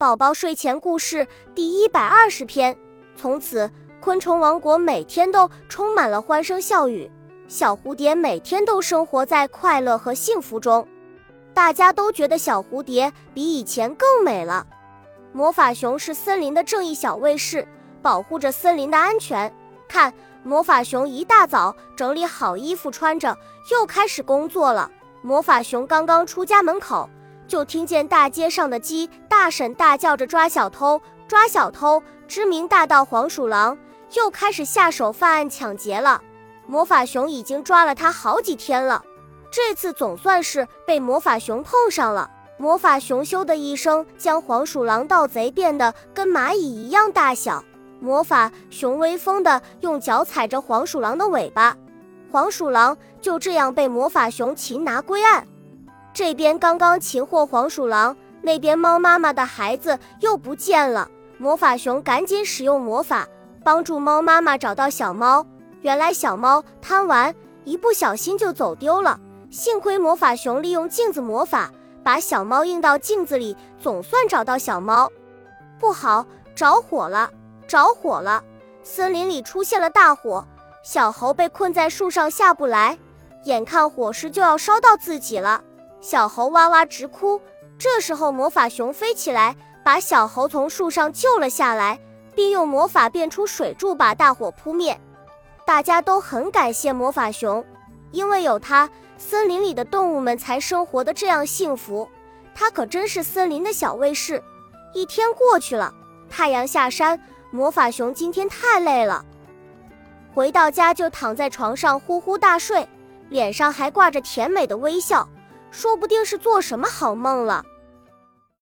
宝宝睡前故事第一百二十篇。从此，昆虫王国每天都充满了欢声笑语，小蝴蝶每天都生活在快乐和幸福中。大家都觉得小蝴蝶比以前更美了。魔法熊是森林的正义小卫士，保护着森林的安全。看，魔法熊一大早整理好衣服穿着，又开始工作了。魔法熊刚刚出家门口。就听见大街上的鸡大婶大叫着抓小偷，抓小偷！知名大盗黄鼠狼又开始下手犯案抢劫了。魔法熊已经抓了他好几天了，这次总算是被魔法熊碰上了。魔法熊咻的一声将黄鼠狼盗贼变得跟蚂蚁一样大小。魔法熊威风的用脚踩着黄鼠狼的尾巴，黄鼠狼就这样被魔法熊擒拿归案。这边刚刚擒获黄鼠狼，那边猫妈妈的孩子又不见了。魔法熊赶紧使用魔法帮助猫妈妈找到小猫。原来小猫贪玩，一不小心就走丢了。幸亏魔法熊利用镜子魔法把小猫映到镜子里，总算找到小猫。不好，着火了！着火了！森林里出现了大火，小猴被困在树上下不来，眼看火势就要烧到自己了。小猴哇哇直哭，这时候魔法熊飞起来，把小猴从树上救了下来，并用魔法变出水柱，把大火扑灭。大家都很感谢魔法熊，因为有它，森林里的动物们才生活的这样幸福。它可真是森林的小卫士。一天过去了，太阳下山，魔法熊今天太累了，回到家就躺在床上呼呼大睡，脸上还挂着甜美的微笑。说不定是做什么好梦了。